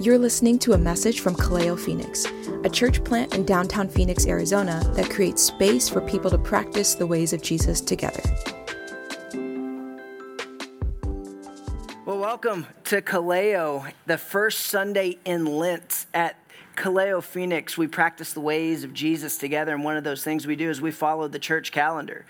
You're listening to a message from Kaleo Phoenix, a church plant in downtown Phoenix, Arizona that creates space for people to practice the ways of Jesus together. Well, welcome to Kaleo, the first Sunday in Lent at Kaleo Phoenix. We practice the ways of Jesus together, and one of those things we do is we follow the church calendar.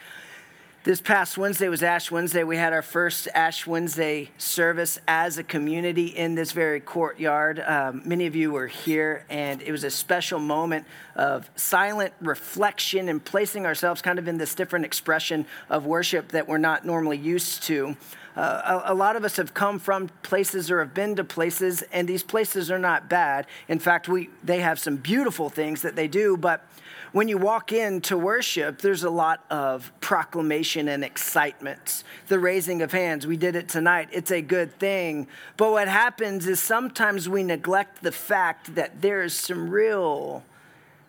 This past Wednesday was Ash Wednesday. We had our first Ash Wednesday service as a community in this very courtyard. Um, many of you were here, and it was a special moment of silent reflection and placing ourselves kind of in this different expression of worship that we're not normally used to. Uh, a, a, lot of us have come from places or have been to places, and these places are not bad. In fact, we, they have some beautiful things that they do, but when you walk in to worship, there's a lot of proclamation and excitement. The raising of hands, we did it tonight. It's a good thing. But what happens is sometimes we neglect the fact that there's some real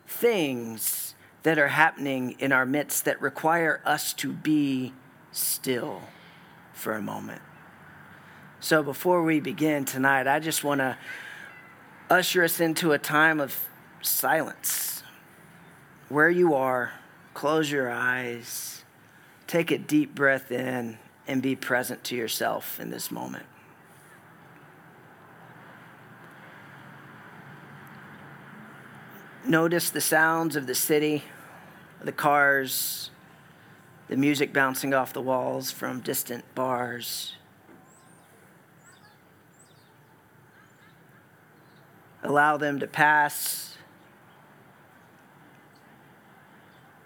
things that are happening in our midst that require us to be still for a moment. So before we begin tonight, I just want to usher us into a time of silence where you are, close your eyes, take a deep breath in, and be present to yourself in this moment. Notice the sounds of the city, the cars, the music bouncing off the walls from distant bars. Allow them to pass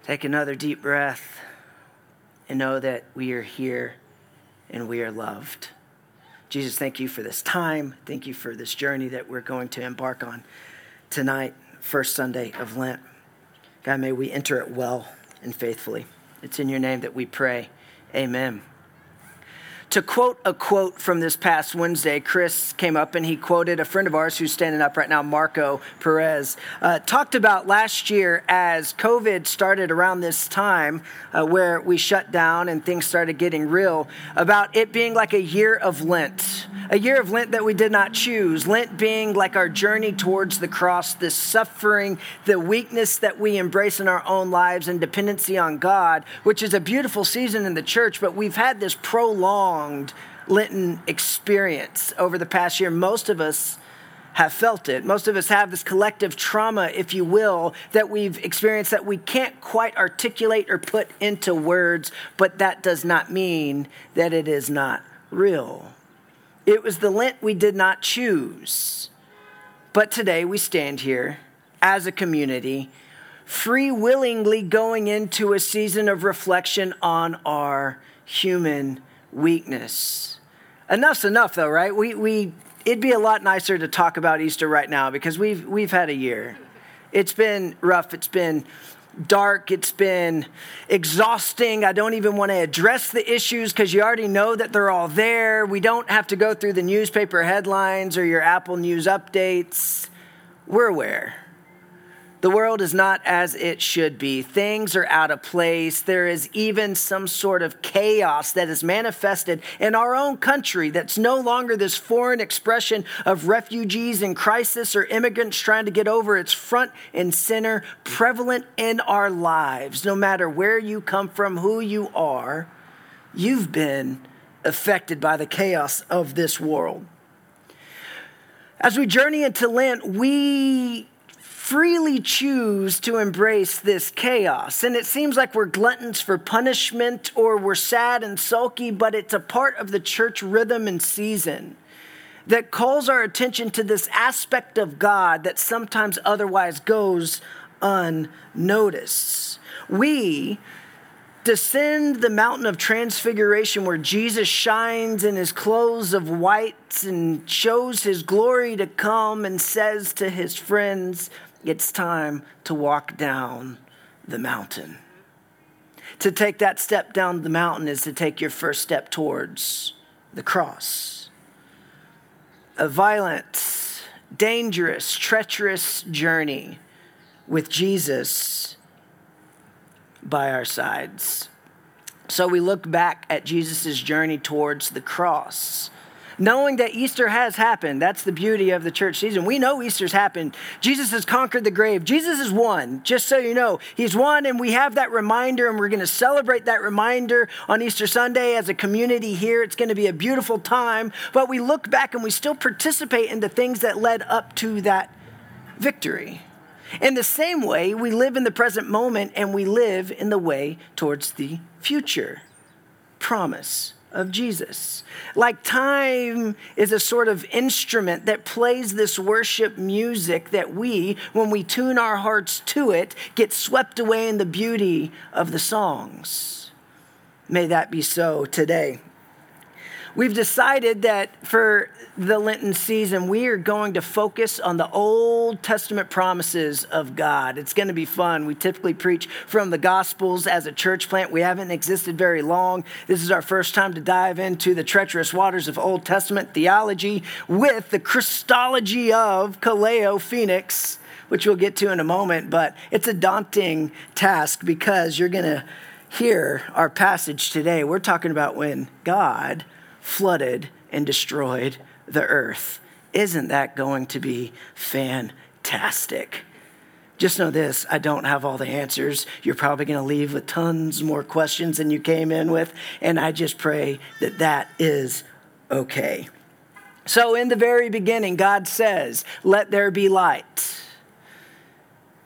Take another deep breath and know that we are here and we are loved. Jesus, thank you for this time. Thank you for this journey that we're going to embark on tonight, first Sunday of Lent. God, may we enter it well and faithfully. It's in your name that we pray. Amen. To quote a quote from this past Wednesday, Chris came up and he quoted a friend of ours who's standing up right now, Marco Perez, uh, talked about last year as COVID started around this time uh, where we shut down and things started getting real, about it being like a year of Lent, a year of Lent that we did not choose. Lent being like our journey towards the cross, the suffering, the weakness that we embrace in our own lives and dependency on God, which is a beautiful season in the church, but we've had this prolonged prolonged Lenten experience over the past year. Most of us have felt it. Most of us have this collective trauma, if you will, that we've experienced that we can't quite articulate or put into words, but that does not mean that it is not real. It was the Lent we did not choose. But today we stand here as a community, free willingly going into a season of reflection on our human weakness. Enough's enough, though, right? We, we, it'd be a lot nicer to talk about Easter right now because we've, we've had a year. It's been rough. It's been dark. It's been exhausting. I don't even want to address the issues because you already know that they're all there. We don't have to go through the newspaper headlines or your Apple News updates. We're aware. The world is not as it should be. Things are out of place. There is even some sort of chaos that is manifested in our own country that's no longer this foreign expression of refugees in crisis or immigrants trying to get over. It's front and center, prevalent in our lives. No matter where you come from, who you are, you've been affected by the chaos of this world. As we journey into Lent, we freely choose to embrace this chaos. And it seems like we're gluttons for punishment or we're sad and sulky, but it's a part of the church rhythm and season that calls our attention to this aspect of God that sometimes otherwise goes unnoticed. We descend the mountain of transfiguration where Jesus shines in his clothes of white and shows his glory to come and says to his friends, it's time to walk down the mountain. To take that step down the mountain is to take your first step towards the cross. A violent, dangerous, treacherous journey with Jesus by our sides. So we look back at Jesus' journey towards the cross knowing that Easter has happened. That's the beauty of the church season. We know Easter's happened. Jesus has conquered the grave. Jesus is won, just so you know. He's won, and we have that reminder, and we're going to celebrate that reminder on Easter Sunday as a community here. It's going to be a beautiful time. But we look back and we still participate in the things that led up to that victory. In the same way, we live in the present moment and we live in the way towards the future promise of Jesus. Like time is a sort of instrument that plays this worship music that we, when we tune our hearts to it, get swept away in the beauty of the songs. May that be so today. We've decided that for the Lenten season, we are going to focus on the Old Testament promises of God. It's going to be fun. We typically preach from the Gospels as a church plant. We haven't existed very long. This is our first time to dive into the treacherous waters of Old Testament theology with the Christology of Kaleo Phoenix, which we'll get to in a moment. But it's a daunting task because you're going to hear our passage today. We're talking about when God flooded and destroyed the earth. Isn't that going to be fantastic? Just know this I don't have all the answers. You're probably going to leave with tons more questions than you came in with, and I just pray that that is okay. So, in the very beginning, God says, Let there be light.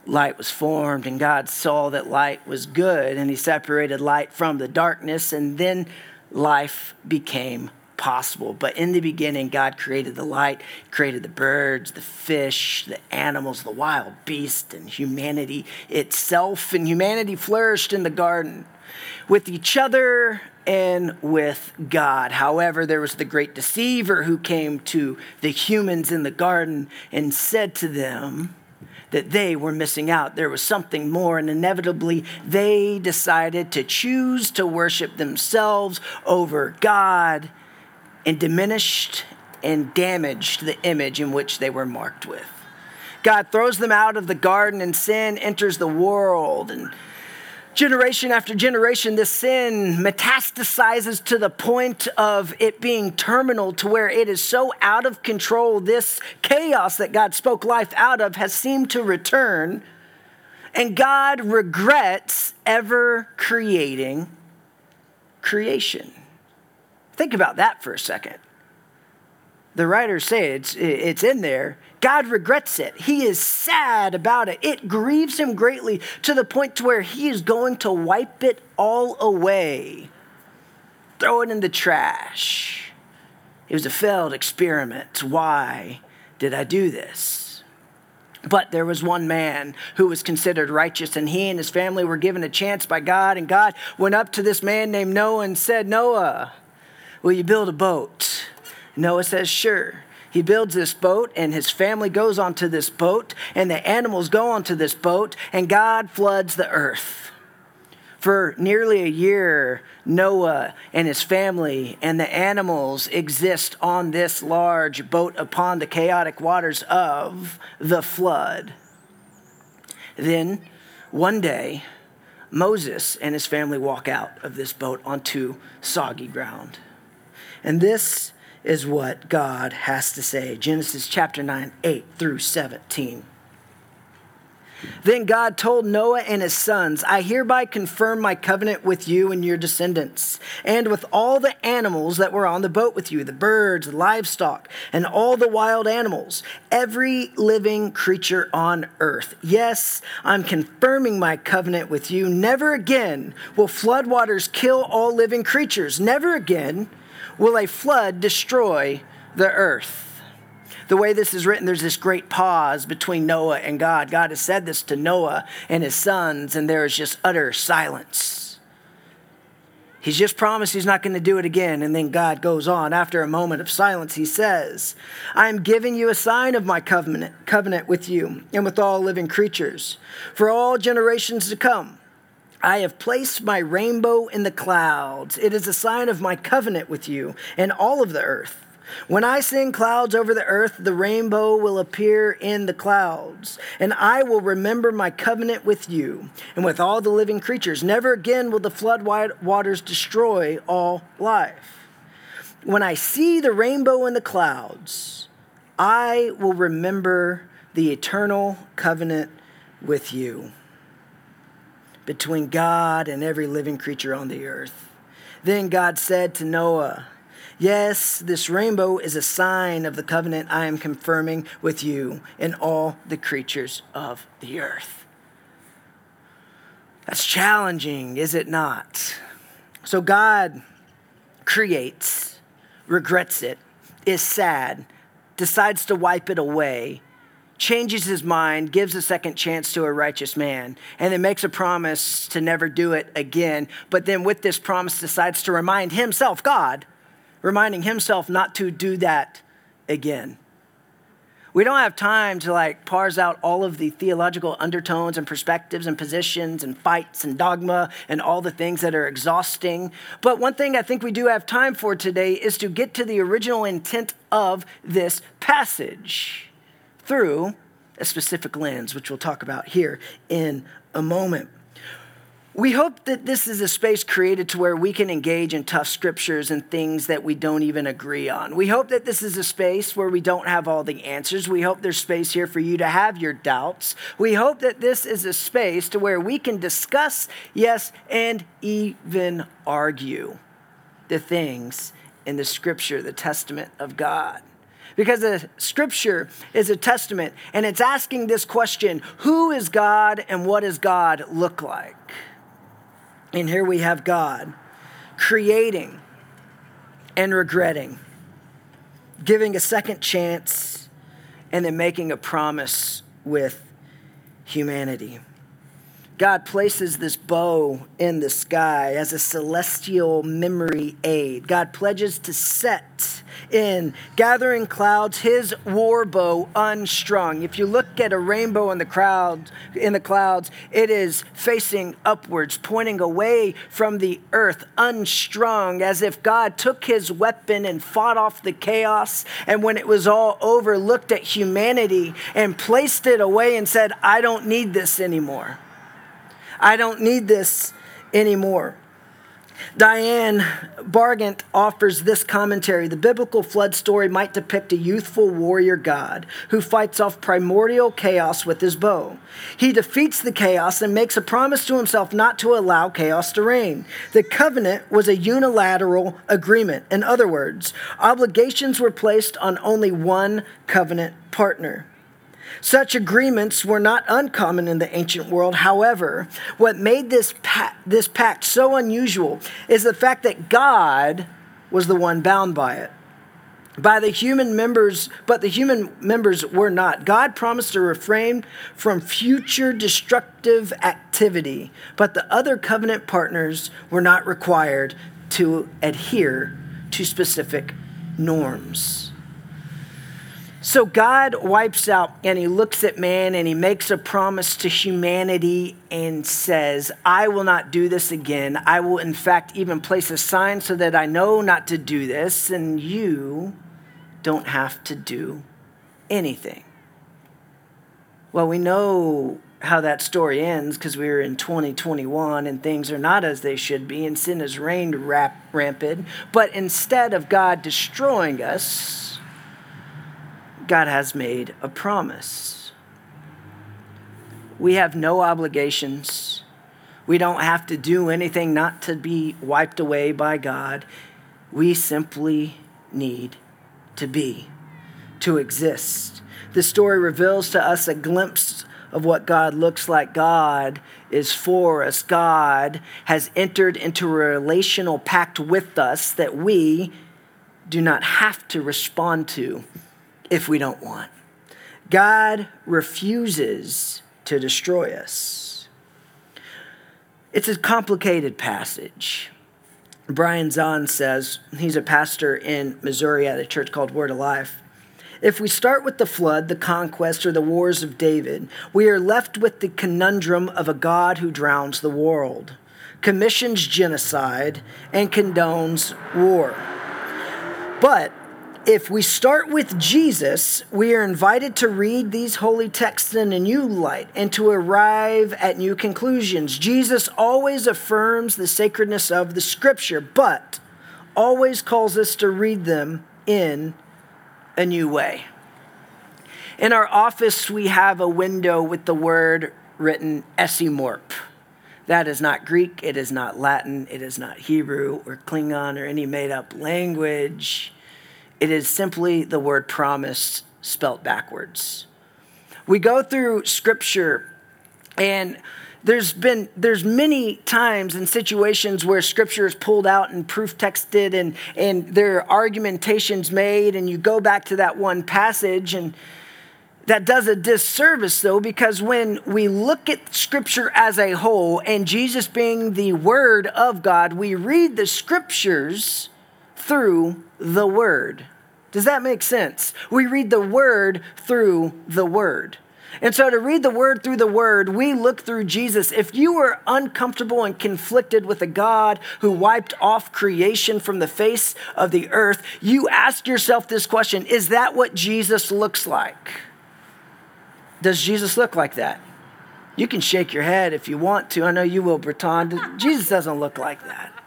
Light was formed, and God saw that light was good, and He separated light from the darkness, and then life became possible. But in the beginning, God created the light, created the birds, the fish, the animals, the wild beasts, and humanity itself. And humanity flourished in the garden with each other and with God. However, there was the great deceiver who came to the humans in the garden and said to them, that they were missing out. There was something more, and inevitably they decided to choose to worship themselves over God and diminished and damaged the image in which they were marked with. God throws them out of the garden, and sin enters the world. And generation after generation, this sin metastasizes to the point of it being terminal, to where it is so out of control. This chaos that God spoke life out of has seemed to return. And God regrets ever creating creation. Think about that for a second. The writers say it's, it's in there. God regrets it. He is sad about it. It grieves him greatly to the point to where he is going to wipe it all away, throw it in the trash. It was a failed experiment. Why did I do this? But there was one man who was considered righteous, and he and his family were given a chance by God. And God went up to this man named Noah and said, Noah, Will you build a boat? Noah says, Sure. He builds this boat, and his family goes onto this boat, and the animals go onto this boat, and God floods the earth. For nearly a year, Noah and his family and the animals exist on this large boat upon the chaotic waters of the flood. Then, one day, Moses and his family walk out of this boat onto soggy ground. And this is what God has to say Genesis chapter 9, 8 through 17. Then God told Noah and his sons, I hereby confirm my covenant with you and your descendants, and with all the animals that were on the boat with you the birds, the livestock, and all the wild animals, every living creature on earth. Yes, I'm confirming my covenant with you. Never again will floodwaters kill all living creatures. Never again will a flood destroy the earth. The way this is written, there's this great pause between Noah and God. God has said this to Noah and his sons, and there is just utter silence. He's just promised he's not going to do it again. And then God goes on. After a moment of silence, he says, I am giving you a sign of my covenant, covenant with you and with all living creatures for all generations to come. I have placed my rainbow in the clouds. It is a sign of my covenant with you and all of the earth. When I send clouds over the earth, the rainbow will appear in the clouds, and I will remember my covenant with you and with all the living creatures. Never again will the flood waters destroy all life. when I see the rainbow in the clouds, I will remember the eternal covenant with you between God and every living creature on the earth. Then God said to Noah, Yes, this rainbow is a sign of the covenant I am confirming with you and all the creatures of the earth. That's challenging, is it not? So God creates, regrets it, is sad, decides to wipe it away, changes his mind, gives a second chance to a righteous man, and then makes a promise to never do it again. But then, with this promise, decides to remind himself, God, reminding himself not to do that again. We don't have time to like parse out all of the theological undertones and perspectives and positions and fights and dogma and all the things that are exhausting. But one thing I think we do have time for today is to get to the original intent of this passage through a specific lens, which we'll talk about here in a moment. We hope that this is a space created to where we can engage in tough scriptures and things that we don't even agree on. We hope that this is a space where we don't have all the answers. We hope there's space here for you to have your doubts. We hope that this is a space to where we can discuss, yes, and even argue the things in the scripture, the testament of God. Because the scripture is a testament and it's asking this question who is God and what does God look like? And here we have God creating and regretting, giving a second chance, and then making a promise with humanity. God places this bow in the sky as a celestial memory aid. God pledges to set in gathering clouds his war bow unstrung. If you look at a rainbow in the crowd in the clouds, it is facing upwards, pointing away from the earth, unstrung, as if God took his weapon and fought off the chaos, and when it was all over, looked at humanity and placed it away and said, I don't need this anymore. I don't need this anymore. Dianne Bergant offers this commentary. The biblical flood story might depict a youthful warrior god who fights off primordial chaos with his bow. He defeats the chaos and makes a promise to himself not to allow chaos to reign. The covenant was a unilateral agreement. In other words, obligations were placed on only one covenant partner. Such agreements were not uncommon in the ancient world. However, what made this, pact, this pact so unusual is the fact that God was the one bound by it. By the human members, but the human members were not. God promised to refrain from future destructive activity, but the other covenant partners were not required to adhere to specific norms. So God wipes out and he looks at man and he makes a promise to humanity and says, I will not do this again. I will, in fact, even place a sign so that I know not to do this, and you don't have to do anything. Well, we know how that story ends because we are in 2021 and things are not as they should be, and sin has reigned rap- rampant. But instead of God destroying us, God has made a promise. We have no obligations. We don't have to do anything not to be wiped away by God. We simply need to be, to exist. The story reveals to us a glimpse of what God looks like. God is for us. God has entered into a relational pact with us that we do not have to respond to if we don't want. God refuses to destroy us. It's a complicated passage. Brian Zahnd says, he's a pastor in Missouri at a church called Word of Life. If we start with the flood, the conquest, or the wars of David, we are left with the conundrum of a God who drowns the world, commissions genocide, and condones war. But if we start with Jesus, we are invited to read these holy texts in a new light and to arrive at new conclusions. Jesus always affirms the sacredness of the scripture, but always calls us to read them in a new way. In our office, we have a window with the word written Esimorp. That is not Greek, it is not Latin, it is not Hebrew or Klingon or any made up language. It is simply the word promise spelt backwards. We go through scripture and there's been there's many times and situations where scripture is pulled out and proof texted and and there are argumentations made and you go back to that one passage and that does a disservice, though, because when we look at Scripture as a whole and Jesus being the Word of God, we read the Scriptures through the Word. Does that make sense? We read the Word through the Word. And so, to read the word through the word, we look through Jesus. If you were uncomfortable and conflicted with a God who wiped off creation from the face of the earth, you ask yourself this question Is that what Jesus looks like? Does Jesus look like that? You can shake your head if you want to. I know you will, Breton. Jesus doesn't look like that.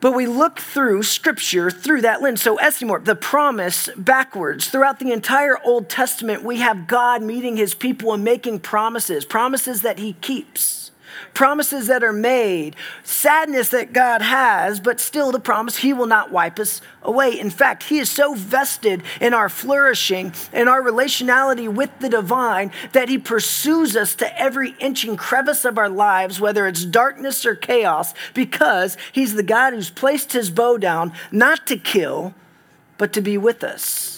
But we look through scripture through that lens. So, Estimor, the promise backwards. Throughout the entire Old Testament, we have God meeting his people and making promises, promises that he keeps promises that are made, sadness that God has, but still the promise He will not wipe us away. In fact, He is so vested in our flourishing and our relationality with the divine that He pursues us to every inch and crevice of our lives, whether it's darkness or chaos, because He's the God who's placed His bow down not to kill, but to be with us.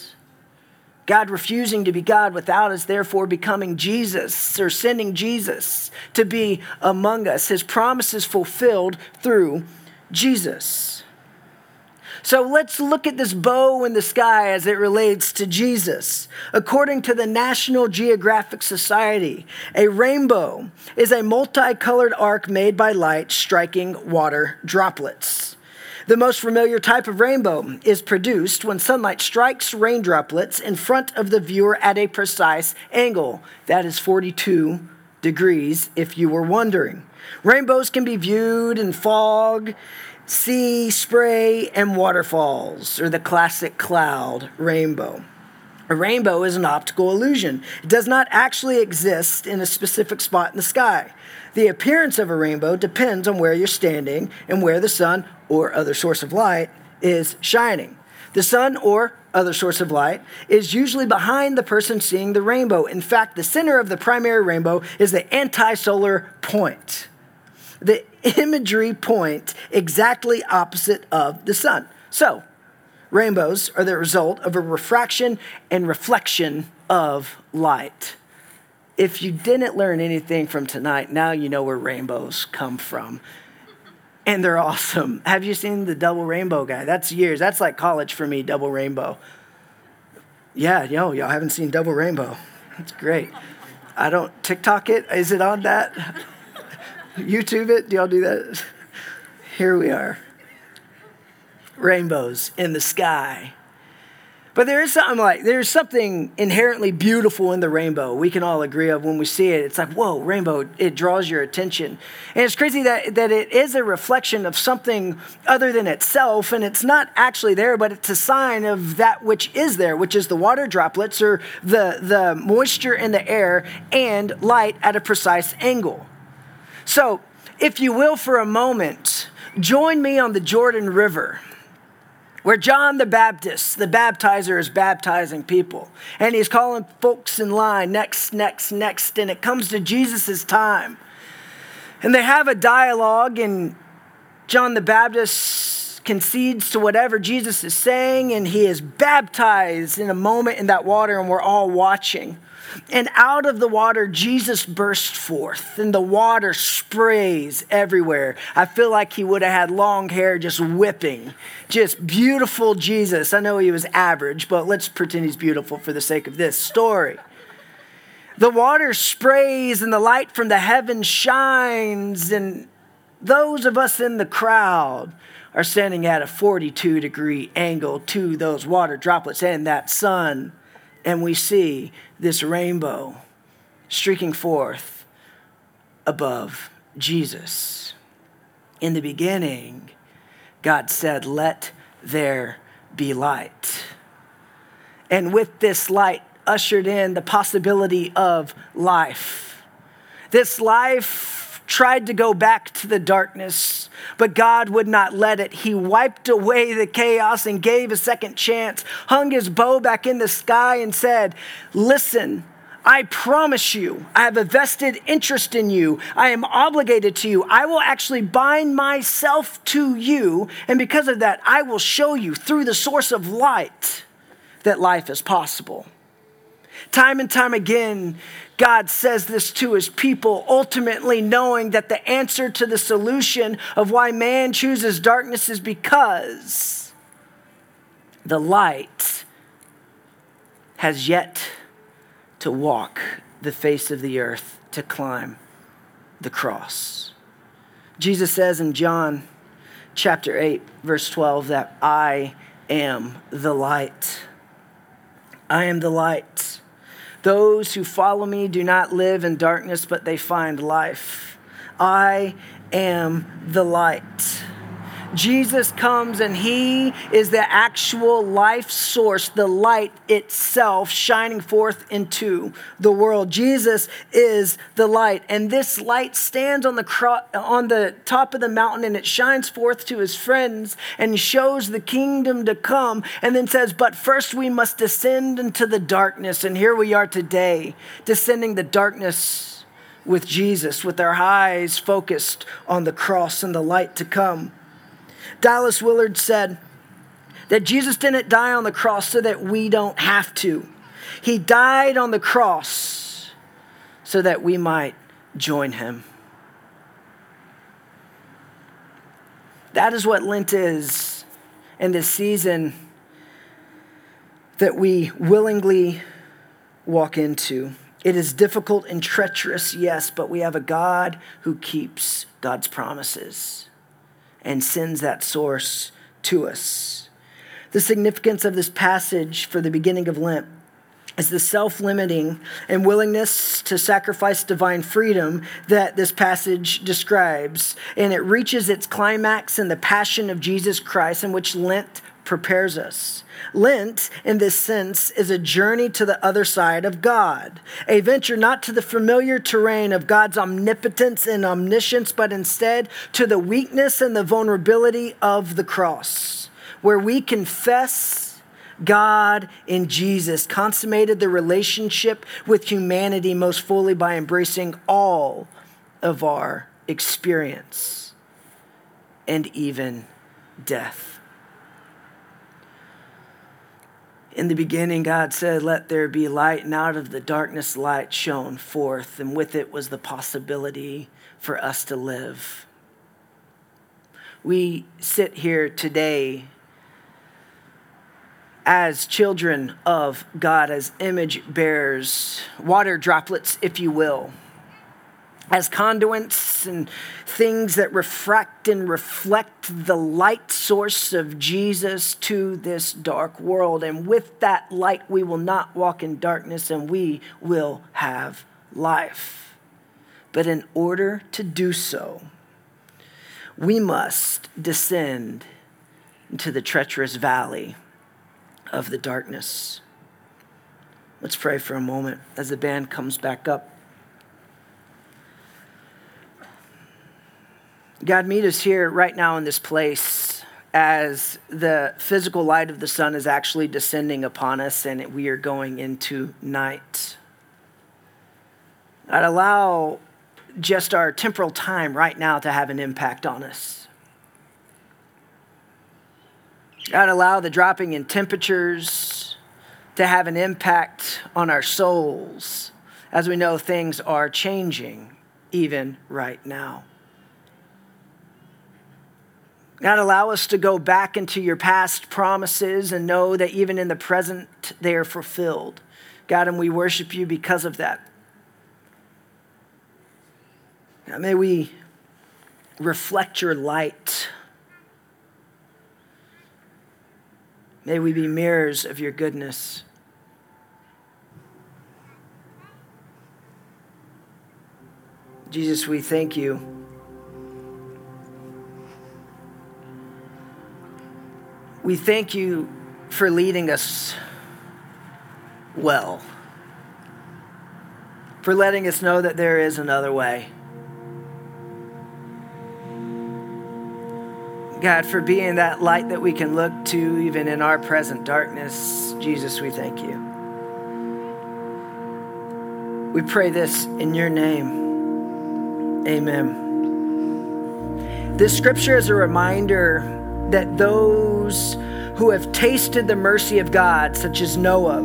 God refusing to be God without us, therefore becoming Jesus or sending Jesus to be among us. His promises fulfilled through Jesus. So let's look at this bow in the sky as it relates to Jesus. According to the National Geographic Society, a rainbow is a multicolored arc made by light striking water droplets. The most familiar type of rainbow is produced when sunlight strikes rain droplets in front of the viewer at a precise angle. That is 42 degrees, if you were wondering. Rainbows can be viewed in fog, sea, spray, and waterfalls, or the classic cloud rainbow. A rainbow is an optical illusion. It does not actually exist in a specific spot in the sky. The appearance of a rainbow depends on where you're standing and where the sun or other source of light is shining. The sun or other source of light is usually behind the person seeing the rainbow. In fact, the center of the primary rainbow is the anti solar point, the imagery point exactly opposite of the sun. So, rainbows are the result of a refraction and reflection of light. If you didn't learn anything from tonight, now you know where rainbows come from and they're awesome. Have you seen the double rainbow guy? That's years. That's like college for me, double rainbow. Yeah, yo, y'all haven't seen double rainbow. That's great. I don't TikTok it. Is it on that? YouTube it? Do y'all do that? Here we are. Rainbows in the sky. But there is something like there's something inherently beautiful in the rainbow. We can all agree of when we see it. It's like, whoa, rainbow, it draws your attention. And it's crazy that, that it is a reflection of something other than itself, and it's not actually there, but it's a sign of that which is there, which is the water droplets or the, the moisture in the air and light at a precise angle. So, if you will, for a moment, join me on the Jordan River where John the Baptist, the baptizer, is baptizing people. And he's calling folks in line next, next, next. And it comes to Jesus' time. And they have a dialogue, and John the Baptist concedes to whatever Jesus is saying, and he is baptized in a moment in that water, and we're all watching. And out of the water, Jesus burst forth, and the water sprays everywhere. I feel like he would have had long hair just whipping. Just beautiful Jesus. I know he was average, but let's pretend he's beautiful for the sake of this story. The water sprays, and the light from the heavens shines, and those of us in the crowd are standing at a 42 degree angle to those water droplets and that sun and we see this rainbow streaking forth above Jesus. In the beginning, God said, Let there be light. And with this light, ushered in the possibility of life. This life tried to go back to the darkness, but God would not let it. He wiped away the chaos and gave a second chance, hung his bow back in the sky, and said, Listen, I promise you, I have a vested interest in you. I am obligated to you. I will actually bind myself to you. And because of that, I will show you through the source of light that life is possible. Time and time again, God says this to his people, ultimately knowing that the answer to the solution of why man chooses darkness is because the light has yet to walk the face of the earth, to climb the cross. Jesus says in John chapter 8, verse 12, that I am the light. I am the light. Those who follow me do not live in darkness, but they find life. I am the light. Jesus comes and he is the actual life source, the light itself shining forth into the world. Jesus is the light, and this light stands on the cro- on the top of the mountain and it shines forth to his friends and shows the kingdom to come and then says, "But first we must descend into the darkness." And here we are today, descending the darkness with Jesus, with our eyes focused on the cross and the light to come. Dallas Willard said that Jesus didn't die on the cross so that we don't have to. He died on the cross so that we might join him. That is what Lent is in this season that we willingly walk into. It is difficult and treacherous, yes, but we have a God who keeps God's promises and sends that source to us. The significance of this passage for the beginning of Lent is the self limiting and willingness to sacrifice divine freedom that this passage describes. And it reaches its climax in the passion of Jesus Christ, in which Lent prepares us. Lent, in this sense, is a journey to the other side of God, a venture not to the familiar terrain of God's omnipotence and omniscience, but instead to the weakness and the vulnerability of the cross, where we confess God in Jesus consummated the relationship with humanity most fully by embracing all of our experience and even death. In the beginning, God said, Let there be light, and out of the darkness, light shone forth, and with it was the possibility for us to live. We sit here today as children of God, as image bearers, water droplets, if you will as conduits and things that refract and reflect the light source of Jesus to this dark world. And with that light, we will not walk in darkness and we will have life. But in order to do so, we must descend into the treacherous valley of the darkness. Let's pray for a moment as the band comes back up. God, meet us here right now in this place as the physical light of the sun is actually descending upon us and we are going into night. God, allow just our temporal time right now to have an impact on us. God, allow the dropping in temperatures to have an impact on our souls as we know things are changing even right now. God, allow us to go back into your past promises and know that even in the present they are fulfilled. God, and we worship you because of that. God, may we reflect your light. May we be mirrors of your goodness. Jesus, we thank you we thank you for leading us well, for letting us know that there is another way. God, for being that light that we can look to even in our present darkness. Jesus, we thank you. We pray this in your name. Amen. This scripture is a reminder that those who have tasted the mercy of God, such as Noah,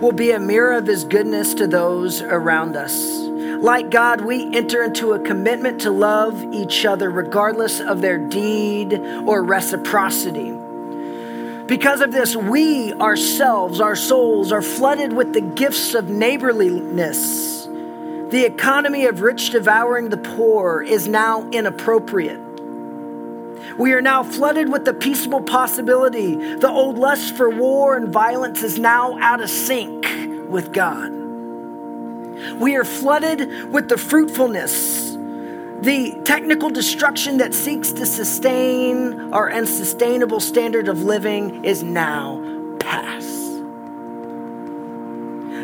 will be a mirror of his goodness to those around us. Like God, we enter into a commitment to love each other regardless of their deed or reciprocity. Because of this, we ourselves, our souls, are flooded with the gifts of neighborliness. The economy of rich devouring the poor is now inappropriate. We are now flooded with the peaceable possibility. The old lust for war and violence is now out of sync with God. We are flooded with the fruitfulness. The technical destruction that seeks to sustain our unsustainable standard of living is now past.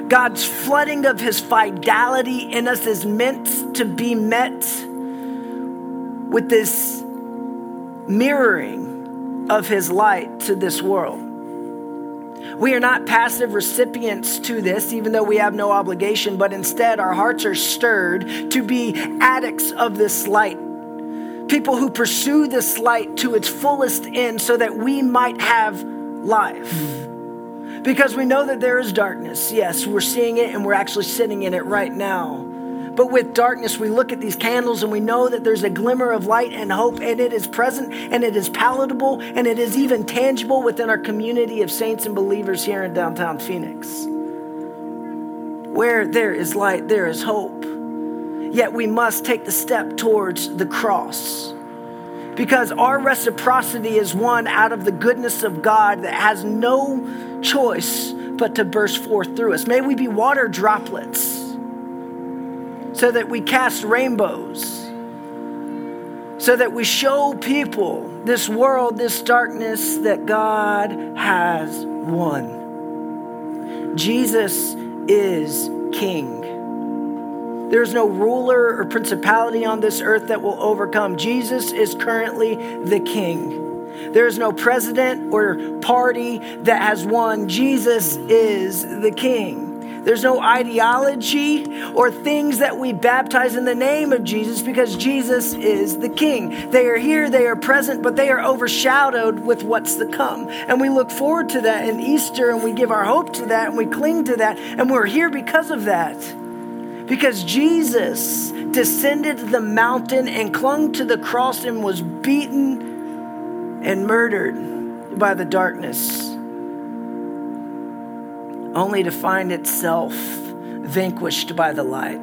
God's flooding of his fidelity in us is meant to be met with this mirroring of his light to this world. We are not passive recipients to this, even though we have no obligation, but instead our hearts are stirred to be addicts of this light. People who pursue this light to its fullest end so that we might have life. Because we know that there is darkness. Yes, we're seeing it and we're actually sitting in it right now. But with darkness, we look at these candles and we know that there's a glimmer of light and hope, and it is present and it is palatable and it is even tangible within our community of saints and believers here in downtown Phoenix. Where there is light, there is hope. Yet we must take the step towards the cross. Because our reciprocity is one out of the goodness of God that has no choice but to burst forth through us. May we be water droplets so that we cast rainbows, so that we show people this world, this darkness that God has won. Jesus is King. There is no ruler or principality on this earth that will overcome. Jesus is currently the King. There is no president or party that has won. Jesus is the King. There's no ideology or things that we baptize in the name of Jesus because Jesus is the King. They are here, they are present, but they are overshadowed with what's to come. And we look forward to that in Easter and we give our hope to that and we cling to that. And we're here because of that. Because Jesus descended the mountain and clung to the cross and was beaten and murdered by the darkness only to find itself vanquished by the light.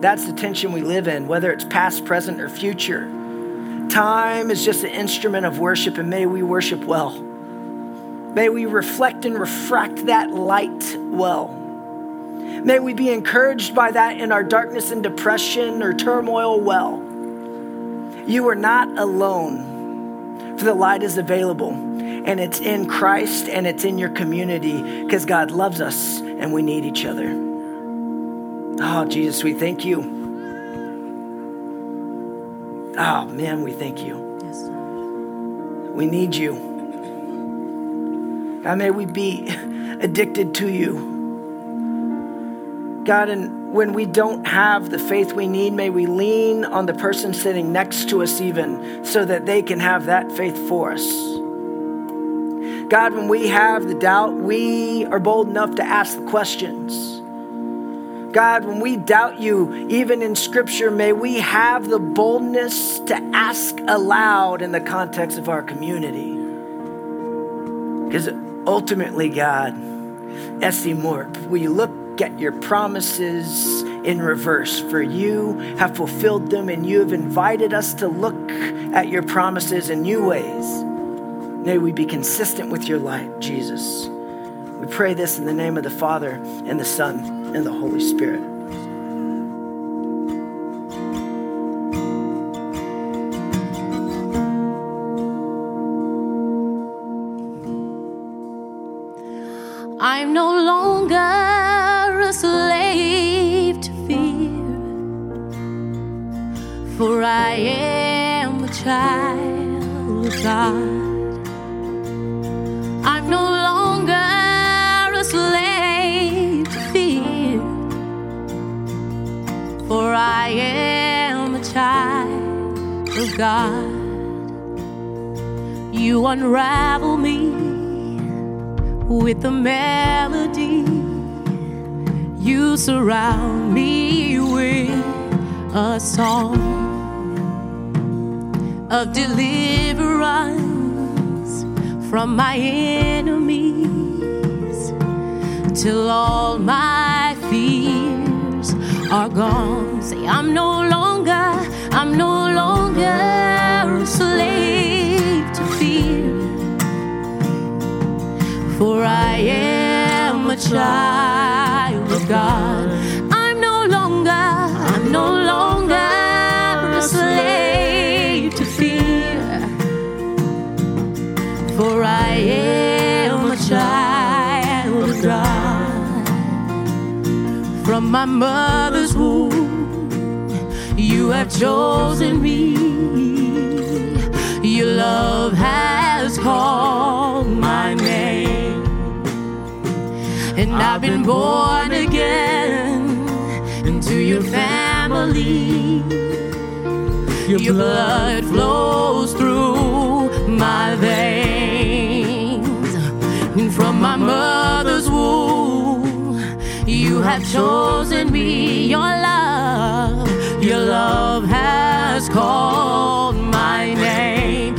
That's the tension we live in, whether it's past, present, or future. Time is just an instrument of worship, and may we worship well. May we reflect and refract that light well. May we be encouraged by that in our darkness and depression or turmoil well. You are not alone, for the light is available and it's in Christ and it's in your community because God loves us and we need each other. Oh, Jesus, we thank you. Oh, man, we thank you. Yes. We need you. God, may we be addicted to you. God, and when we don't have the faith we need, may we lean on the person sitting next to us, even so that they can have that faith for us. God, when we have the doubt, we are bold enough to ask the questions. God, when we doubt you, even in Scripture, may we have the boldness to ask aloud in the context of our community. Because ultimately, God, Esimorp, we look at your promises in reverse. For you have fulfilled them, and you have invited us to look at your promises in new ways. May we be consistent with your light, Jesus. We pray this in the name of the Father, and the Son, and the Holy Spirit. I'm no longer a slave to fear, for I am a child of God. of God. You unravel me with the melody. You surround me with a song of deliverance from my enemies till all my fears are gone. Say, I'm no longer, I'm no longer a slave to fear, for I am a child of God. I'm no longer, I'm no longer a slave to fear, for I am a child of God from my mother's womb. You have chosen me. Your love has called my name. And I've been born again into your family. Your blood flows through my veins. And from my mother's womb, you have chosen me. Your love your love has called my name.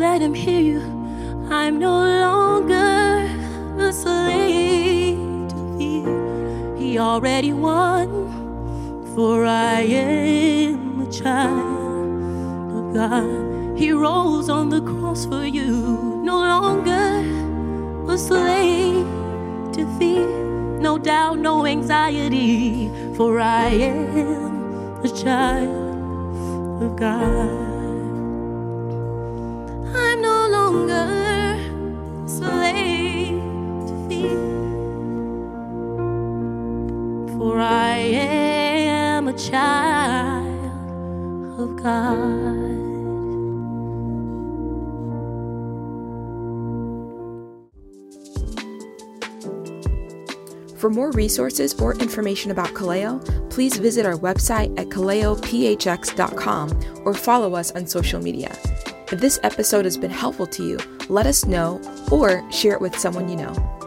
Let him hear you. I'm no longer a slave to fear. He already won. For I am a child of God. He rose on the cross for you, no longer a slave to fear. No doubt, no anxiety, for I am a child of God. For more resources or information about Kaleo, please visit our website at kaleophx.com or follow us on social media. If this episode has been helpful to you, let us know or share it with someone you know.